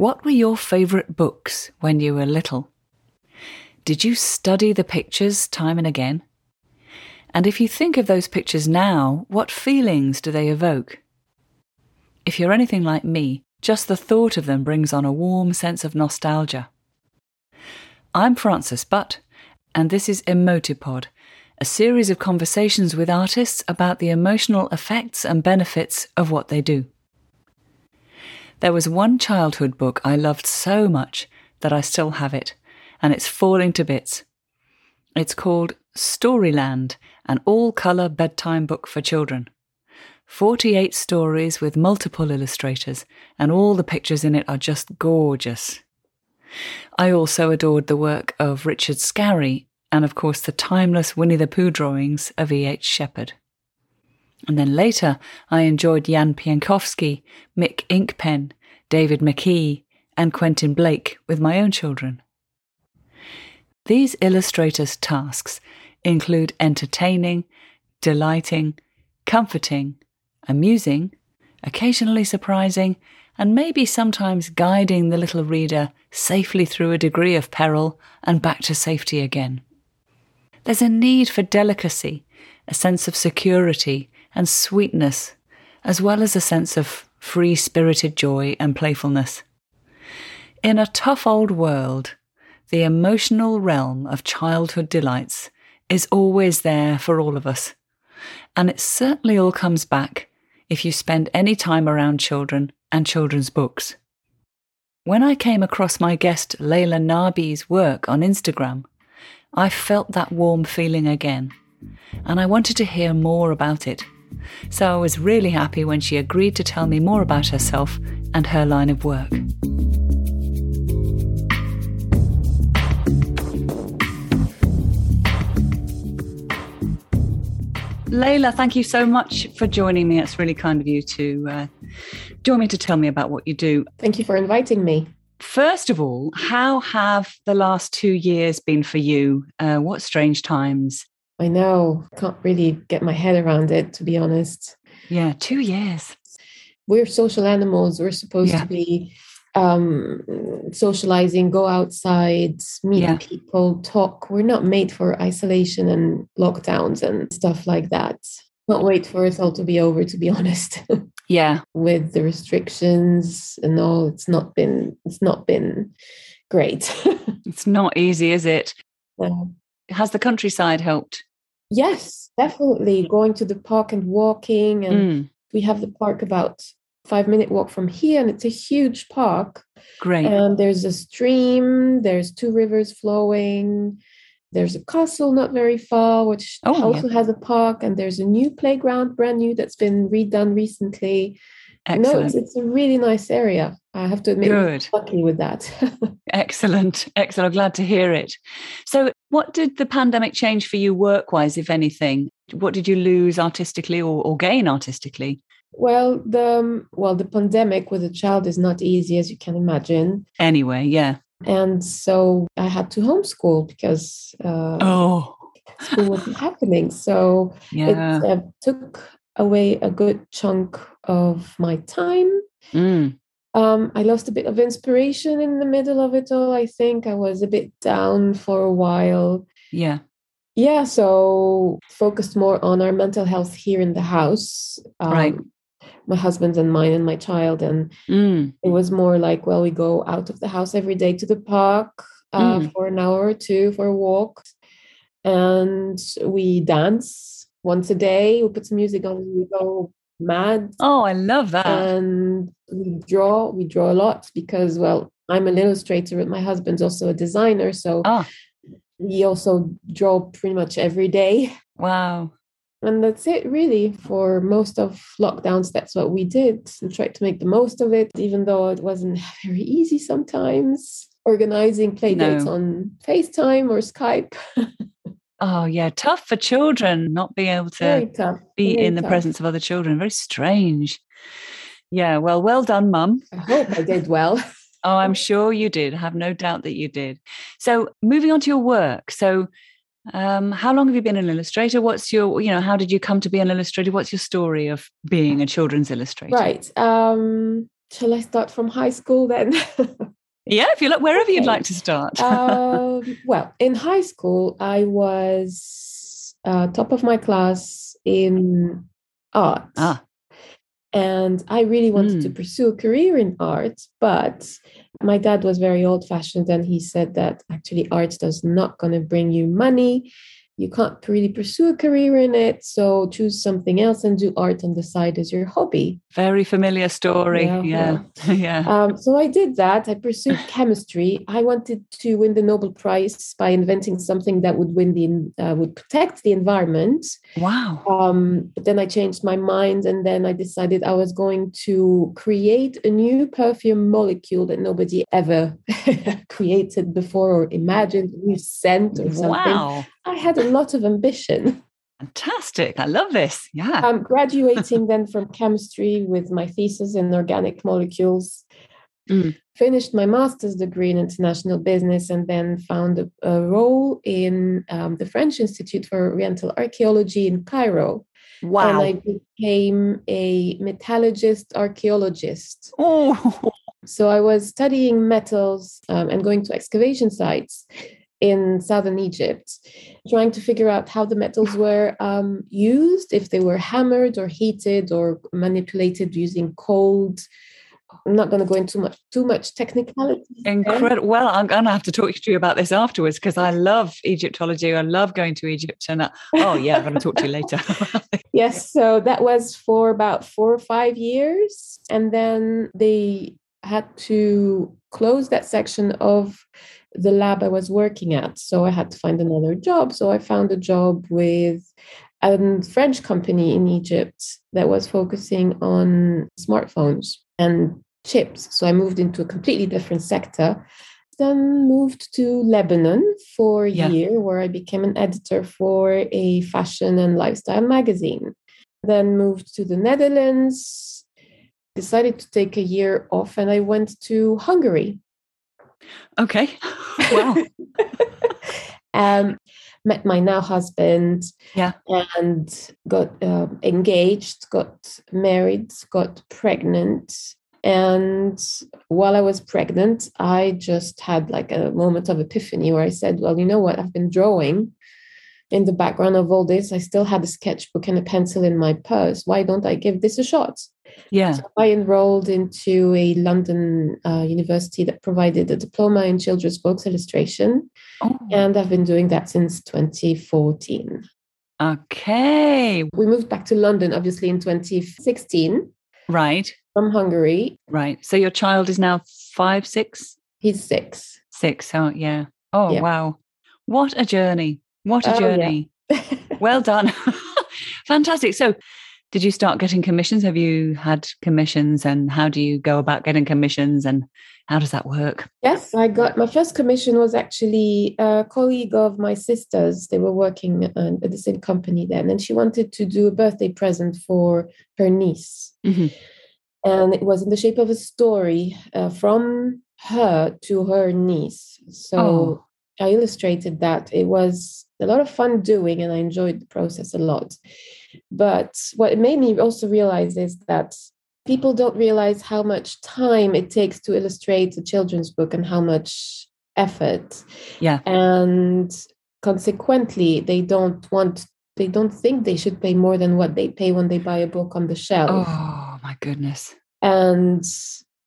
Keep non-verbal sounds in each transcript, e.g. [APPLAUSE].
What were your favourite books when you were little? Did you study the pictures time and again? And if you think of those pictures now, what feelings do they evoke? If you're anything like me, just the thought of them brings on a warm sense of nostalgia. I'm Frances Butt, and this is Emotipod, a series of conversations with artists about the emotional effects and benefits of what they do. There was one childhood book I loved so much that I still have it, and it's falling to bits. It's called Storyland, an all colour bedtime book for children. 48 stories with multiple illustrators, and all the pictures in it are just gorgeous. I also adored the work of Richard Scarry, and of course the timeless Winnie the Pooh drawings of E.H. Shepard. And then later, I enjoyed Jan Pienkowski, Mick Inkpen, David McKee, and Quentin Blake with my own children. These illustrators' tasks include entertaining, delighting, comforting, amusing, occasionally surprising, and maybe sometimes guiding the little reader safely through a degree of peril and back to safety again. There's a need for delicacy, a sense of security and sweetness, as well as a sense of free spirited joy and playfulness. In a tough old world, the emotional realm of childhood delights is always there for all of us. And it certainly all comes back if you spend any time around children and children's books. When I came across my guest Layla Nabi's work on Instagram, I felt that warm feeling again, and I wanted to hear more about it. So I was really happy when she agreed to tell me more about herself and her line of work. Layla, thank you so much for joining me. It's really kind of you to uh, join me to tell me about what you do. Thank you for inviting me. First of all, how have the last two years been for you? Uh, what strange times? I know, can't really get my head around it, to be honest. Yeah, two years. We're social animals. We're supposed yeah. to be um, socializing, go outside, meet yeah. people, talk. We're not made for isolation and lockdowns and stuff like that. Not wait for it all to be over, to be [LAUGHS] honest. yeah. With the restrictions and all, it's not been it's not been great. [LAUGHS] it's not easy, is it? No. Has the countryside helped? Yes, definitely. Going to the park and walking and mm. we have the park about five minute walk from here and it's a huge park great and there's a stream there's two rivers flowing there's a castle not very far which oh, also yeah. has a park and there's a new playground brand new that's been redone recently Excellent. No, it's, it's, a really nice area. I have to admit, Good. lucky with that. [LAUGHS] excellent, excellent. I'm glad to hear it. So, what did the pandemic change for you work-wise, if anything? What did you lose artistically or, or gain artistically? Well, the um, well, the pandemic with a child is not easy, as you can imagine. Anyway, yeah. And so I had to homeschool because uh, oh, school wasn't [LAUGHS] happening. So yeah. it uh, took away a good chunk of my time. Mm. Um, I lost a bit of inspiration in the middle of it all. I think I was a bit down for a while. Yeah. Yeah, so focused more on our mental health here in the house. Um, right my husband's and mine and my child and mm. it was more like well we go out of the house every day to the park uh, mm. for an hour or two for a walk and we dance once a day we put some music on we go mad. Oh i love that. And we draw we draw a lot because well i'm an illustrator but my husband's also a designer so oh. we also draw pretty much every day. Wow. And that's it really for most of lockdowns. That's what we did and tried to make the most of it even though it wasn't [LAUGHS] very easy sometimes. Organizing play dates no. on facetime or skype [LAUGHS] oh yeah tough for children not being able to be very in the presence of other children very strange yeah well well done mum i hope i did well [LAUGHS] oh i'm sure you did I have no doubt that you did so moving on to your work so um, how long have you been an illustrator? What's your, you know, how did you come to be an illustrator? What's your story of being a children's illustrator? Right. Um, shall I start from high school then? [LAUGHS] yeah, if you look wherever okay. you'd like to start. um, [LAUGHS] well, in high school, I was uh, top of my class in art. Ah. And I really wanted mm. to hmm. pursue a career in art, but my dad was very old fashioned and he said that actually art does not going to bring you money you can't really pursue a career in it. So choose something else and do art on the side as your hobby. Very familiar story. Yeah. Yeah. [LAUGHS] yeah. Um, so I did that. I pursued chemistry. I wanted to win the Nobel Prize by inventing something that would win the uh, would protect the environment. Wow. Um, but then I changed my mind and then I decided I was going to create a new perfume molecule that nobody ever [LAUGHS] created before or imagined, a new scent or something. Wow. I had a lot of ambition. Fantastic. I love this. Yeah. I'm graduating then from chemistry with my thesis in organic molecules. Mm. Finished my master's degree in international business and then found a, a role in um, the French Institute for Oriental Archaeology in Cairo. Wow. And I became a metallurgist archaeologist. Oh. So I was studying metals um, and going to excavation sites in southern Egypt, trying to figure out how the metals were um, used, if they were hammered or heated or manipulated using cold. I'm not going to go into much too much technicality. Incredible. Well, I'm going to have to talk to you about this afterwards because I love Egyptology. I love going to Egypt, and uh, oh yeah, I'm going to talk to you later. [LAUGHS] yes, so that was for about four or five years, and then they had to close that section of the lab I was working at. So I had to find another job. So I found a job with a French company in Egypt that was focusing on smartphones and chips. So I moved into a completely different sector. Then moved to Lebanon for a yeah. year, where I became an editor for a fashion and lifestyle magazine. Then moved to the Netherlands, decided to take a year off, and I went to Hungary Okay. Wow. [LAUGHS] um, met my now husband. Yeah. And got uh, engaged, got married, got pregnant. And while I was pregnant, I just had like a moment of epiphany where I said, Well, you know what? I've been drawing in the background of all this. I still had a sketchbook and a pencil in my purse. Why don't I give this a shot? Yeah. So I enrolled into a London uh, university that provided a diploma in children's books illustration. Oh. And I've been doing that since 2014. Okay. We moved back to London, obviously, in 2016. Right. From Hungary. Right. So your child is now five, six? He's six. Six. Oh, yeah. Oh, yeah. wow. What a journey. What a oh, journey. Yeah. [LAUGHS] well done. [LAUGHS] Fantastic. So, did you start getting commissions? Have you had commissions and how do you go about getting commissions and how does that work? Yes, I got my first commission was actually a colleague of my sister's. They were working at the same company then, and she wanted to do a birthday present for her niece. Mm-hmm. And it was in the shape of a story uh, from her to her niece. So oh. I illustrated that. It was a lot of fun doing, and I enjoyed the process a lot. But what it made me also realize is that people don't realize how much time it takes to illustrate a children's book and how much effort. Yeah. And consequently, they don't want they don't think they should pay more than what they pay when they buy a book on the shelf. Oh my goodness. And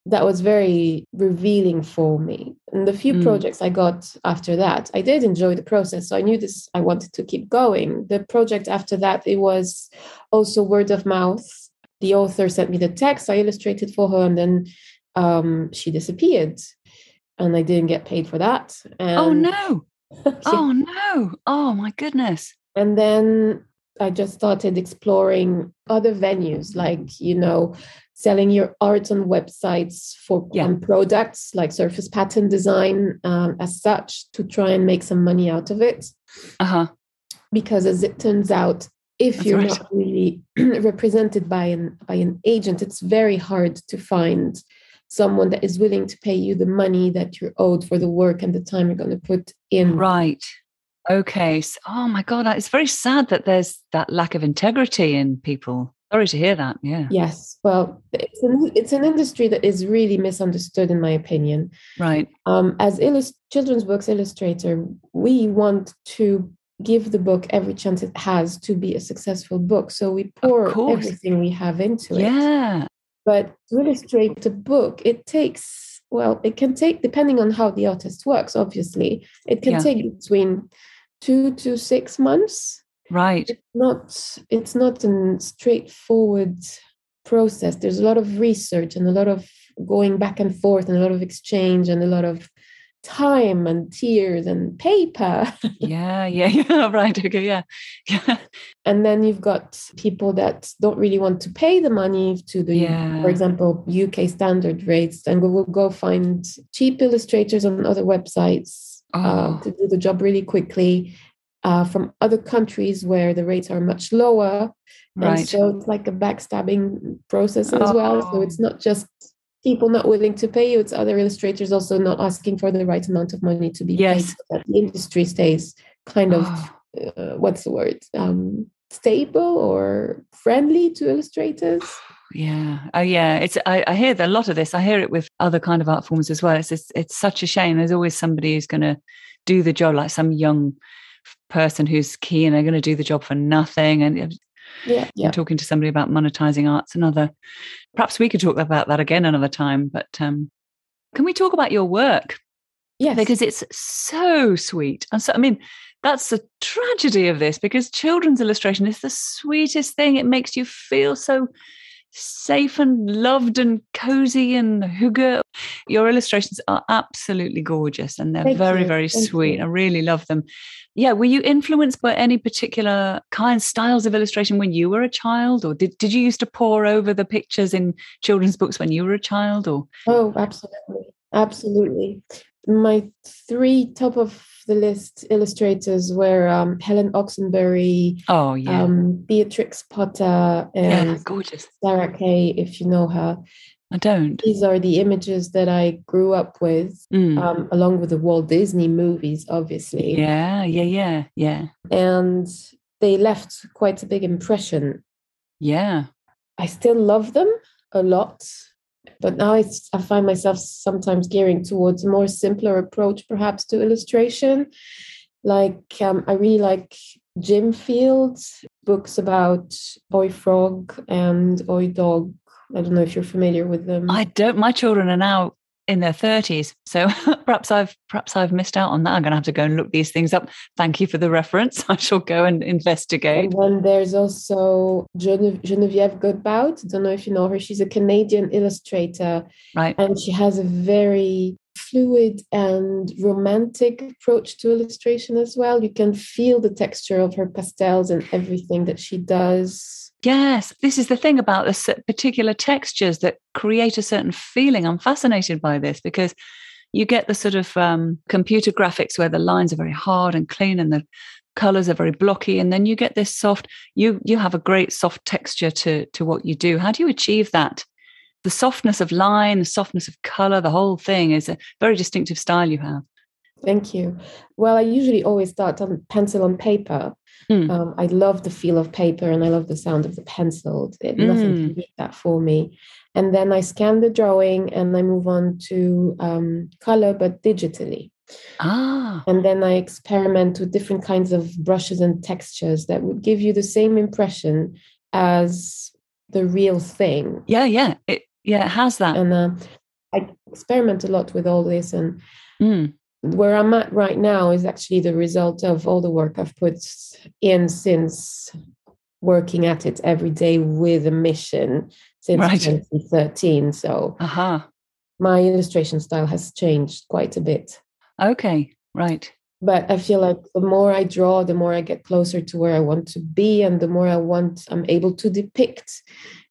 that was very revealing for me. And the few mm. projects I got after that, I did enjoy the process. So I knew this, I wanted to keep going. The project after that, it was also word of mouth. The author sent me the text, I illustrated for her, and then um, she disappeared. And I didn't get paid for that. Oh, and, oh, no. [LAUGHS] yeah. Oh, no. Oh, my goodness. And then I just started exploring other venues like, you know, selling your art on websites for yeah. products like surface pattern design um, as such to try and make some money out of it. Uh-huh. Because as it turns out, if That's you're right. not really [CLEARS THROAT] represented by an by an agent, it's very hard to find someone that is willing to pay you the money that you're owed for the work and the time you're going to put in. Right. Okay. So, oh my God, it's very sad that there's that lack of integrity in people Sorry to hear that. Yeah. Yes. Well, it's an it's an industry that is really misunderstood, in my opinion. Right. Um, as illust- children's books illustrator, we want to give the book every chance it has to be a successful book. So we pour everything we have into it. Yeah. But to illustrate a book, it takes well, it can take depending on how the artist works. Obviously, it can yeah. take between two to six months right. It's not it's not a straightforward process. There's a lot of research and a lot of going back and forth and a lot of exchange and a lot of time and tears and paper. [LAUGHS] Yeah yeah [LAUGHS] yeah right okay yeah yeah. And then you've got people that don't really want to pay the money to the yeah. for example uk standard rates and we will go find cheap illustrators on other websites oh. uh, to do the job really quickly uh, from other countries where the rates are much lower. Right. And so it's like a backstabbing process as oh. well. So it's not just people not willing to pay you, it's other illustrators also not asking for the right amount of money to be yes. paid so that the industry stays kind of, oh. uh, what's the word? Um, stable or friendly to illustrators yeah oh yeah it's I, I, hear a lot of this i hear it with other kind of art forms as well it's it's, it's such a shame there's always somebody who's going to do the job like some young person who's key and they're going to do the job for nothing and yeah, yeah. talking to somebody about monetizing arts another perhaps we could talk about that again another time but um, can we talk about your work? Yeah because it's so sweet and so i mean that's the tragedy of this because children's illustration is the sweetest thing. It makes you feel so safe and loved and cozy and hygge. Your illustrations are absolutely gorgeous and they're Thank very, you. very Thank sweet. You. I really love them. Yeah, were you influenced by any particular kind styles of illustration when you were a child, or did, did you used to pour over the pictures in children's books when you were a child? Or oh, absolutely, absolutely. My three top of the list illustrators were um, Helen Oxenbury, oh yeah, um, Beatrix Potter, and yeah, gorgeous Sarah Kay, if you know her. I don't. These are the images that I grew up with, mm. um, along with the Walt Disney movies, obviously. Yeah, yeah, yeah, yeah. And they left quite a big impression. Yeah. I still love them a lot but now I find myself sometimes gearing towards a more simpler approach, perhaps to illustration. Like um, I really like Jim Field's books about Oi Frog and Oi Dog. I don't know if you're familiar with them. I don't. My children are now in their 30s so [LAUGHS] perhaps i've perhaps i've missed out on that. I'm going to have to go and look these things up. Thank you for the reference. [LAUGHS] I shall go and investigate. And then there's also genevieve godbout. Don't know if you know her. She's a canadian illustrator. Right. And she has a very fluid and romantic approach to illustration as well. You can feel the texture of her pastels and everything that she does Yes, this is the thing about the particular textures that create a certain feeling. I'm fascinated by this because you get the sort of um, computer graphics where the lines are very hard and clean and the colors are very blocky and then you get this soft you you have a great soft texture to to what you do. How do you achieve that? The softness of line the softness of color the whole thing is a very distinctive style you have thank you well i usually always start on pencil on paper Mm. Um, I love the feel of paper and I love the sound of the pencil. It, mm. Nothing can beat that for me. And then I scan the drawing and I move on to um, color, but digitally. Ah. And then I experiment with different kinds of brushes and textures that would give you the same impression as the real thing. Yeah, yeah. It yeah, it has that. And uh, I experiment a lot with all this and mm where I'm at right now is actually the result of all the work I've put in since working at it every day with a mission since right. 2013. So uh-huh. my illustration style has changed quite a bit. Okay, right. But I feel like the more I draw, the more I get closer to where I want to be, and the more I want, I'm able to depict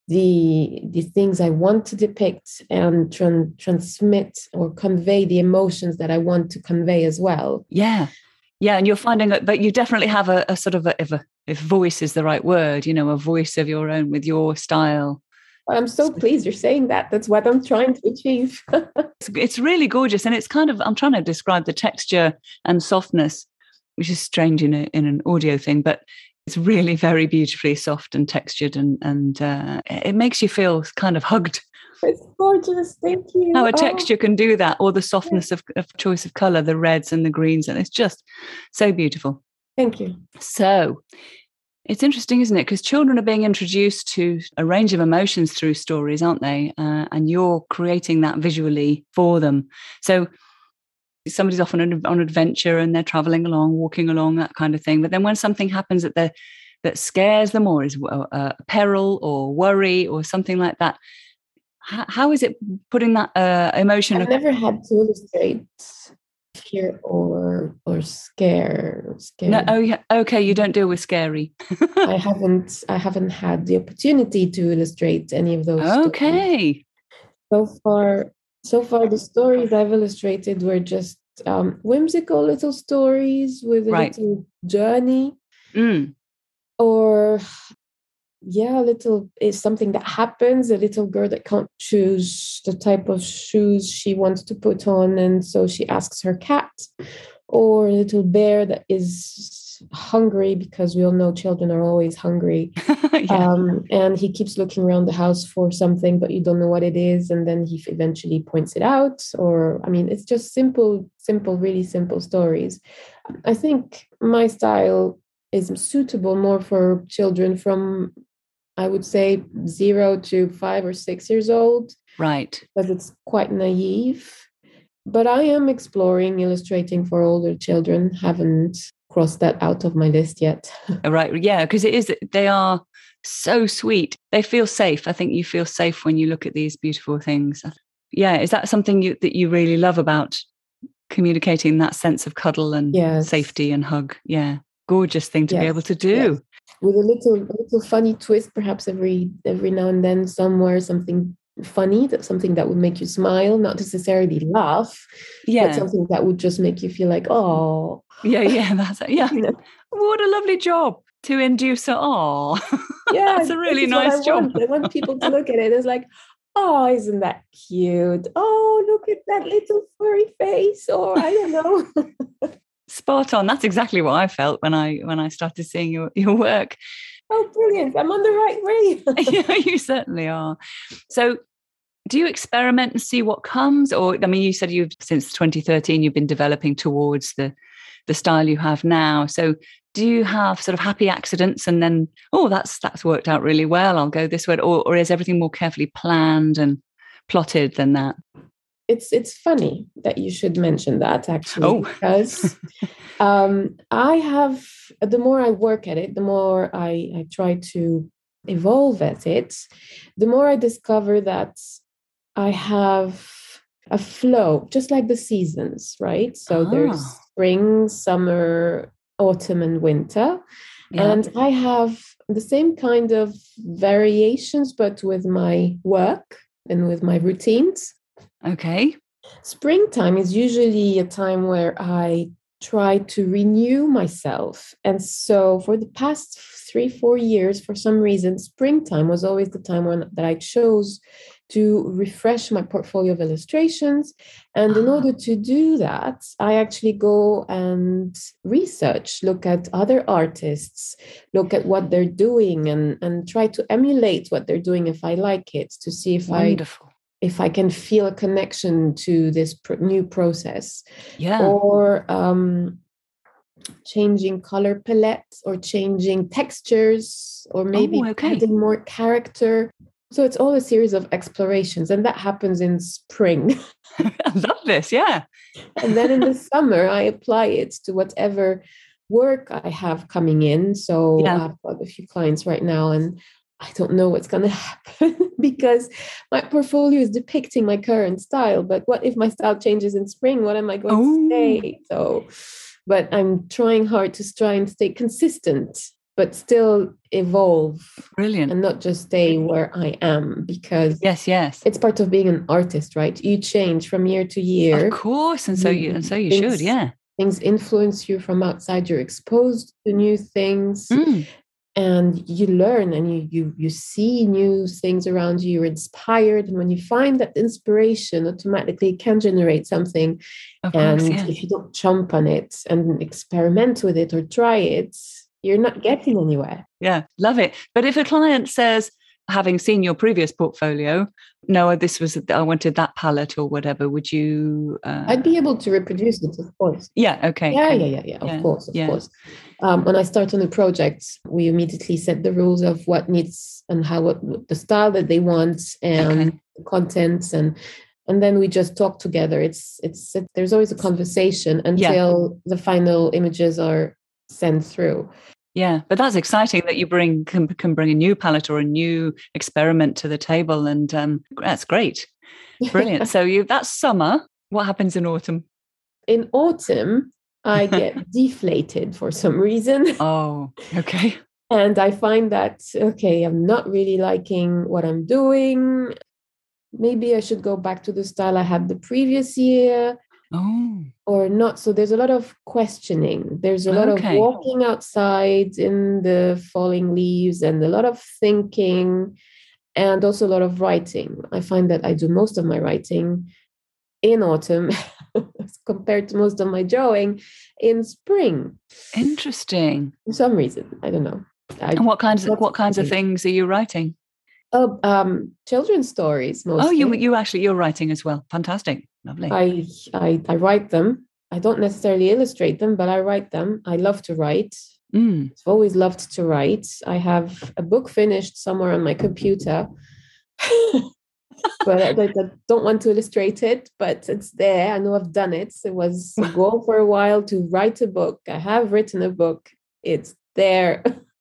the the things I want to depict and tran- transmit or convey the emotions that I want to convey as well. Yeah, yeah, and you're finding that, that you definitely have a, a sort of a, if a if voice is the right word, you know, a voice of your own with your style. I'm so pleased you're saying that. That's what I'm trying to achieve. [LAUGHS] it's, it's really gorgeous, and it's kind of I'm trying to describe the texture and softness, which is strange in a, in an audio thing, but It's really very beautifully soft and textured, and and uh, it makes you feel kind of hugged. It's gorgeous. Thank you. How a oh. texture can do that, or the softness of, of choice of color, the reds and the greens, and it's just so beautiful. Thank you. So, it's interesting, isn't it? Because children are being introduced to a range of emotions through stories, aren't they? Uh, and you're creating that visually for them. So somebody's off on an, on adventure and they're traveling along, walking along, that kind of thing. But then when something happens that they that scares them or is a, a peril or worry or something like that, how, how is it putting that uh, emotion? I've never had to illustrate fear or or scare. Scary. No, oh yeah, okay. You don't deal with scary. [LAUGHS] I haven't. I haven't had the opportunity to illustrate any of those. Okay. Stories. So far, so far the stories I've illustrated were just um, whimsical little stories with a right. little journey. Mm. Or yeah, a little is something that happens, a little girl that can't choose the type of shoes she wants to put on, and so she asks her cat, or a little bear that is hungry because we all know children are always hungry. [LAUGHS] yeah. um, and he keeps looking around the house for something, but you don't know what it is. And then he eventually points it out. Or, I mean, it's just simple, simple, really simple stories. I think my style is suitable more for children from, I would say, zero to five or six years old. Right. Because it's quite naive but I am exploring illustrating for older children. Haven't crossed that out of my list yet. right. Yeah. Because it is, they are so sweet. They feel safe. I think you feel safe when you look at these beautiful things. Yeah. Is that something you, that you really love about communicating that sense of cuddle and yes. safety and hug? Yeah. Gorgeous thing to yes. be able to do. Yes. With a little, little funny twist, perhaps every every now and then, somewhere something funny that's something that would make you smile not necessarily laugh yeah. but something that would just make you feel like oh. Yeah yeah [LAUGHS] that's it yeah. [LAUGHS] You know? what a lovely job to induce a oh [LAUGHS] yeah that's a really nice I job. want. i want people to look at it it's like oh isn't that cute? Oh look at that little furry face or i don't know. Spot on. That's exactly what i felt when i when i started seeing your, your work Oh, brilliant. I'm on the right way. [LAUGHS] yeah, you certainly are. So, do you experiment and see what comes? Or, I mean, you said you've since 2013, you've been developing towards the, the style you have now. So, do you have sort of happy accidents and then, oh, that's that's worked out really well. I'll go this way. Or, or is everything more carefully planned and plotted than that? It's it's funny that you should mention that actually oh. because [LAUGHS] um, I have the more I work at it, the more I, I try to evolve at it, the more I discover that I have a flow, just like the seasons, right? So ah. there's spring, summer, autumn, and winter. Yeah. And I have the same kind of variations, but with my work and with my routines. Okay. Springtime is usually a time where I try to renew myself. And so for the past three, four years, for some reason, springtime was always the time when that I chose to refresh my portfolio of illustrations. And in ah. order to do that, I actually go and research, look at other artists, look at what they're doing, and, and try to emulate what they're doing if I like it to see if Wonderful. I if I can feel a connection to this pr- new process. Yeah. Or um, changing color palettes or changing textures or maybe oh, okay. adding more character. So it's all a series of explorations, and that happens in spring. [LAUGHS] [LAUGHS] I love this, yeah. and then in the summer, I apply it to whatever work I have coming in. So yeah. I've got a few clients right now, and I don't know what's going [LAUGHS] to happen because my portfolio is depicting my current style. But what if my style changes in spring? What am I going oh. to say? So, but I'm trying hard to try and stay consistent, but still evolve. Brilliant. And not just stay where I am because yes, yes, it's part of being an artist, right? You change from year to year. Of course, and so you and so you things, should, yeah. Things influence you from outside. You're exposed to new things. Mm and you learn and you you you see new things around you you're inspired and when you find that inspiration automatically can generate something of and course, yeah. if you don't jump on it and experiment with it or try it you're not getting anywhere. Yeah, love it. But if a client says, having seen your previous portfolio, no, this was I wanted that palette or whatever. Would you? Uh... I'd be able to reproduce it, of course. Yeah. Okay. Yeah. Yeah. Yeah. Yeah. Of yeah, course. Of yeah. course. Um, when I start on a project, we immediately set the rules of what needs and how what, the style that they want and okay. the contents and and then we just talk together. It's it's it, there's always a conversation until yeah. the final images are sent through. Yeah, but that's exciting that you bring can, can bring a new palette or a new experiment to the table, and um, that's great, brilliant. so you that's summer. What happens in autumn? In autumn, I [LAUGHS] get deflated for some reason. Oh, okay. And I find that okay, I'm not really liking what I'm doing. Maybe I should go back to the style I had the previous year. Oh. Or not. So there's a lot of questioning. There's a lot okay. of walking outside in the falling leaves and a lot of thinking and also a lot of writing. I find that I do most of my writing in autumn [LAUGHS] compared to most of my drawing in spring. Interesting. For some reason. I don't know. I, and what kinds of what kinds of things are you writing? Oh, um, children's stories mostly. Oh, you you actually you're writing as well. Fantastic, lovely. I, I I write them. I don't necessarily illustrate them, but I write them. I love to write. Mm. I've always loved to write. I have a book finished somewhere on my computer, [LAUGHS] but I, I, don't want to illustrate it. But it's there. I know I've done it. It was a goal for a while to write a book. I have written a book. It's there. [LAUGHS]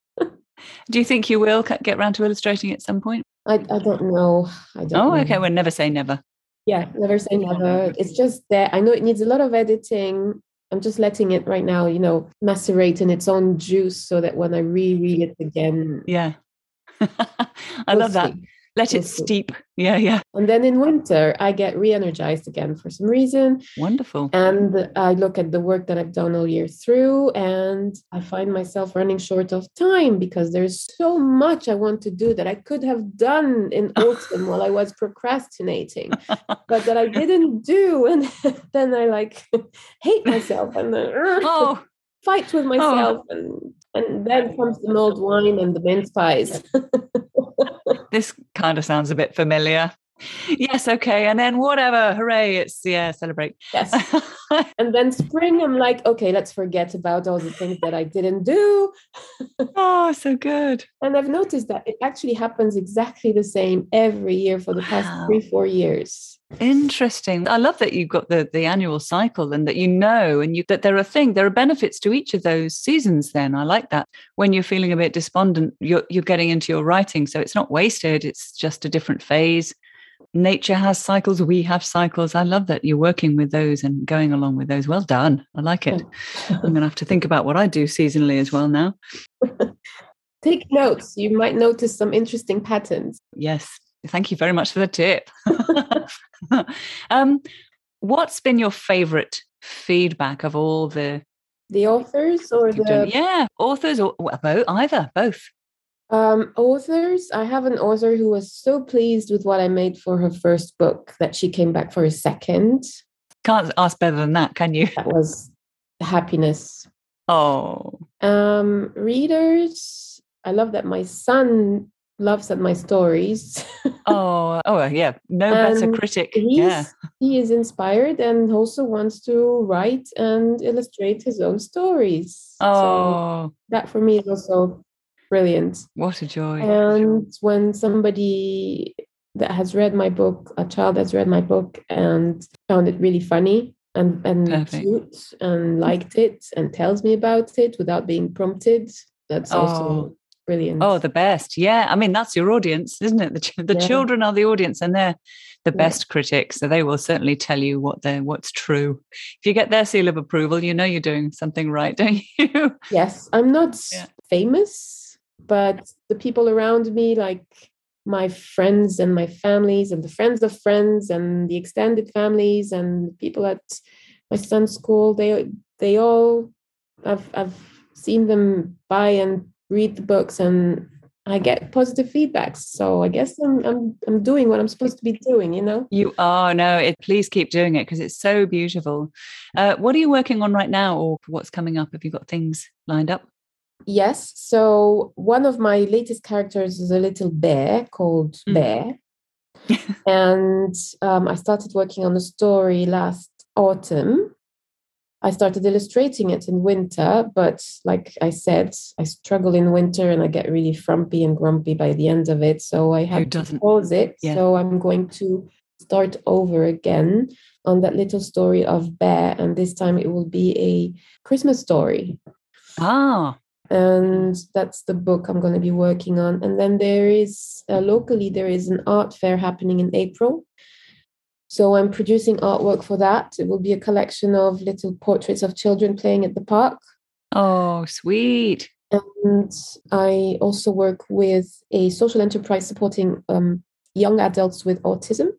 Do you think you will get around to illustrating at some point? I, I don't know. I don't oh, know. okay. Well, never say never. Yeah, never say never. It's just that I know it needs a lot of editing. I'm just letting it right now, you know, macerate in its own juice so that when I reread it again. Yeah. [LAUGHS] I love that let it steep. Yeah, yeah. And then in winter, I get re energized again for some reason. Wonderful. And I look at the work that I've done all year through, and I find myself running short of time because there's so much I want to do that I could have done in [LAUGHS] autumn while I was procrastinating, [LAUGHS] but that I didn't do. And [LAUGHS] then I like hate myself and then, oh. fight with oh. myself. Oh. And, and then comes the mulled wine and the mince pies this kind of sounds a bit familiar. Yes, okay. And then whatever, hooray, it's yeah, celebrate. Yes. [LAUGHS] and then spring, I'm like, okay, let's forget about all the things that I didn't do. [LAUGHS] oh, so good. And I've noticed that it actually happens exactly the same every year for the past three, four years. Interesting. I love that you've got the the annual cycle and that you know and you that there are things there are benefits to each of those seasons then. I like that. When you're feeling a bit despondent, you're you're getting into your writing. So it's not wasted, it's just a different phase. Nature has cycles, we have cycles. I love that you're working with those and going along with those. Well done. I like it. I'm gonna have to think about what I do seasonally as well now. [LAUGHS] Take notes. You might notice some interesting patterns. Yes, Thank you very much for the tip. [LAUGHS] um, what's been your favorite feedback of all the the authors or the done? yeah authors or both either both um, authors i have an author who was so pleased with what i made for her first book that she came back for a second can't ask better than that can you that was happiness oh um readers i love that my son loves at my stories. [LAUGHS] oh, oh yeah, no better critic. yeah, he is inspired and also wants to write and illustrate his own stories. Oh, so that for me is also brilliant. What a joy! And when somebody that has read my book, a child has read my book and found it really funny and and Perfect. cute and [LAUGHS] liked it and tells me about it without being prompted, that's also oh brilliant. Oh, the best. Yeah. I mean, that's your audience, isn't it? The, ch- the yeah. children are the audience and they're the best yeah. critics. So they will certainly tell you what they're, what's true. If you get their seal of approval, you know you're doing something right, [LAUGHS] don't you? Yes. I'm not yeah. famous, but the people around me, like my friends and my families and the friends of friends and the extended families and people at my son's school, they they all I've I've seen them buy and read the books and I get positive feedbacks. So I guess I'm I'm I'm doing what I'm supposed to be doing, you know. You are no. It, please keep doing it because it's so beautiful. Uh, what are you working on right now, or what's coming up? Have you got things lined up? Yes. So one of my latest characters is a little bear called mm. Bear. [LAUGHS] and um, I started working on the story last autumn. I started illustrating it in winter, but like I said, I struggle in winter and I get really frumpy and grumpy by the end of it. So I had to pause it. Yeah. So I'm going to start over again on that little story of Bear, and this time it will be a Christmas story. Ah. And that's the book I'm going to be working on. And then there is uh, locally, there is an art fair happening in April. So I'm producing artwork for that. It will be a collection of little portraits of children playing at the park. Oh, sweet. And I also work with a social enterprise supporting um, young adults with autism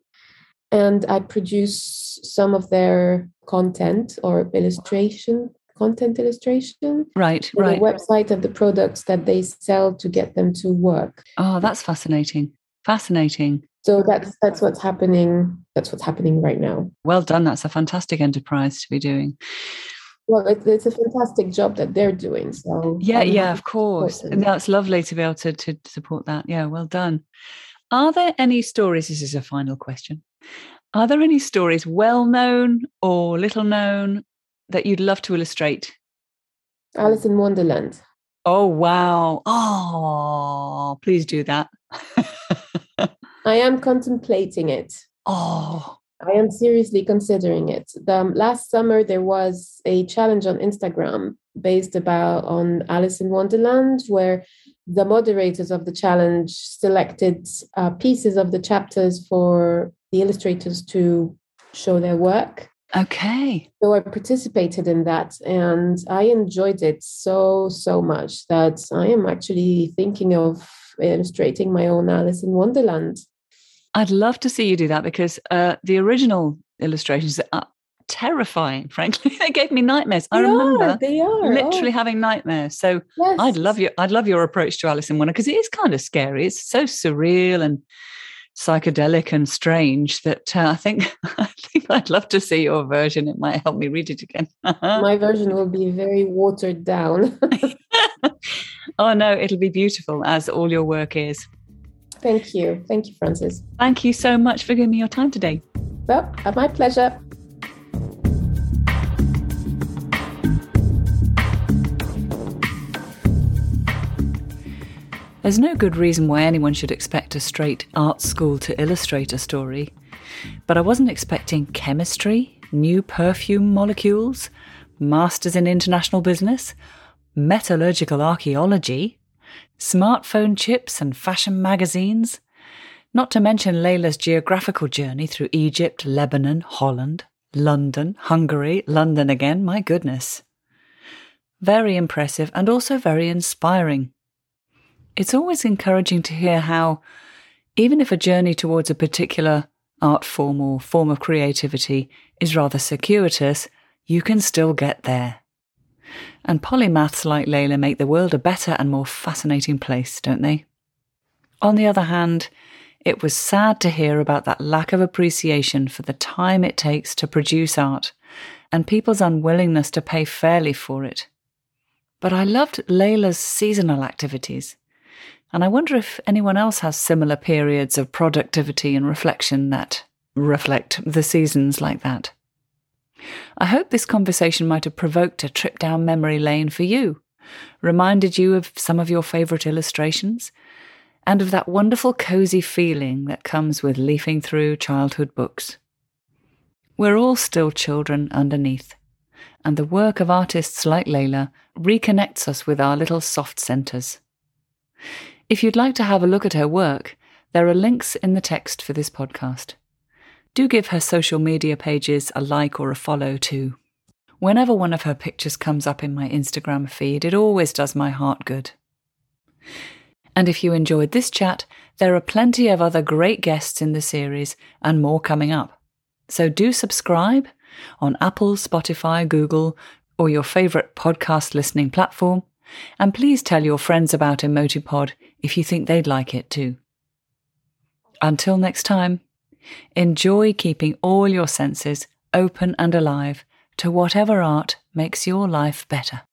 and I produce some of their content or illustration content illustration right right the website of the products that they sell to get them to work. Oh that's fascinating. Fascinating. So that's that's what's happening that's what's happening right now. Well done that's a fantastic enterprise to be doing. Well it, it's a fantastic job that they're doing so yeah I'm yeah of course. and that's lovely to be able to, to support that. Yeah well done. Are there any stories this is a final question are there any stories, well known or little known, that you'd love to illustrate? Alice in Wonderland. Oh, wow. Oh, please do that. [LAUGHS] I am contemplating it. Oh, I am seriously considering it. The, um, last summer, there was a challenge on Instagram based about on Alice in Wonderland, where the moderators of the challenge selected uh, pieces of the chapters for the illustrators to show their work. Okay. So I participated in that and I enjoyed it so, so much that I am actually thinking of illustrating my own Alice in Wonderland. I'd love to see you do that because uh, the original illustrations are terrifying, frankly. [LAUGHS] they gave me nightmares. They I remember are, they are. literally oh. having nightmares. So yes. I'd love your I'd love your approach to Alice in Wonderland because it is kind of scary. It's so surreal and psychedelic and strange that uh, I think [LAUGHS] I think I'd love to see your version. It might help me read it again. My [LAUGHS] version will be very watered down. [LAUGHS] oh no, it'll be beautiful as all your work is. Thank you. Thank you, Frances. Thank you so much for giving me your time today. Well, my pleasure. There's no good reason why anyone should expect a straight art school to illustrate a story. But I wasn't expecting chemistry, new perfume molecules, masters in international business, metallurgical archaeology, smartphone chips and fashion magazines, not to mention Layla's geographical journey through Egypt, Lebanon, Holland, London, Hungary, London again, my goodness. Very impressive and also very inspiring. It's always encouraging to hear how, even if a journey towards a particular art form or form of creativity is rather circuitous, you can still get there. And polymaths like Layla make the world a better and more fascinating place, don't they? On the other hand, it was sad to hear about that lack of appreciation for the time it takes to produce art and people's unwillingness to pay fairly for it. But I loved Layla's seasonal activities. And I wonder if anyone else has similar periods of productivity and reflection that reflect the seasons like that. I hope this conversation might have provoked a trip down memory lane for you, reminded you of some of your favourite illustrations, and of that wonderful cosy feeling that comes with leafing through childhood books. We're all still children underneath, and the work of artists like Layla reconnects us with our little soft centres. If you'd like to have a look at her work, there are links in the text for this podcast. Do give her social media pages a like or a follow too. Whenever one of her pictures comes up in my Instagram feed, it always does my heart good. And if you enjoyed this chat, there are plenty of other great guests in the series and more coming up. So do subscribe on Apple, Spotify, Google, or your favourite podcast listening platform. And please tell your friends about Emotipod if you think they'd like it too. Until next time, enjoy keeping all your senses open and alive to whatever art makes your life better.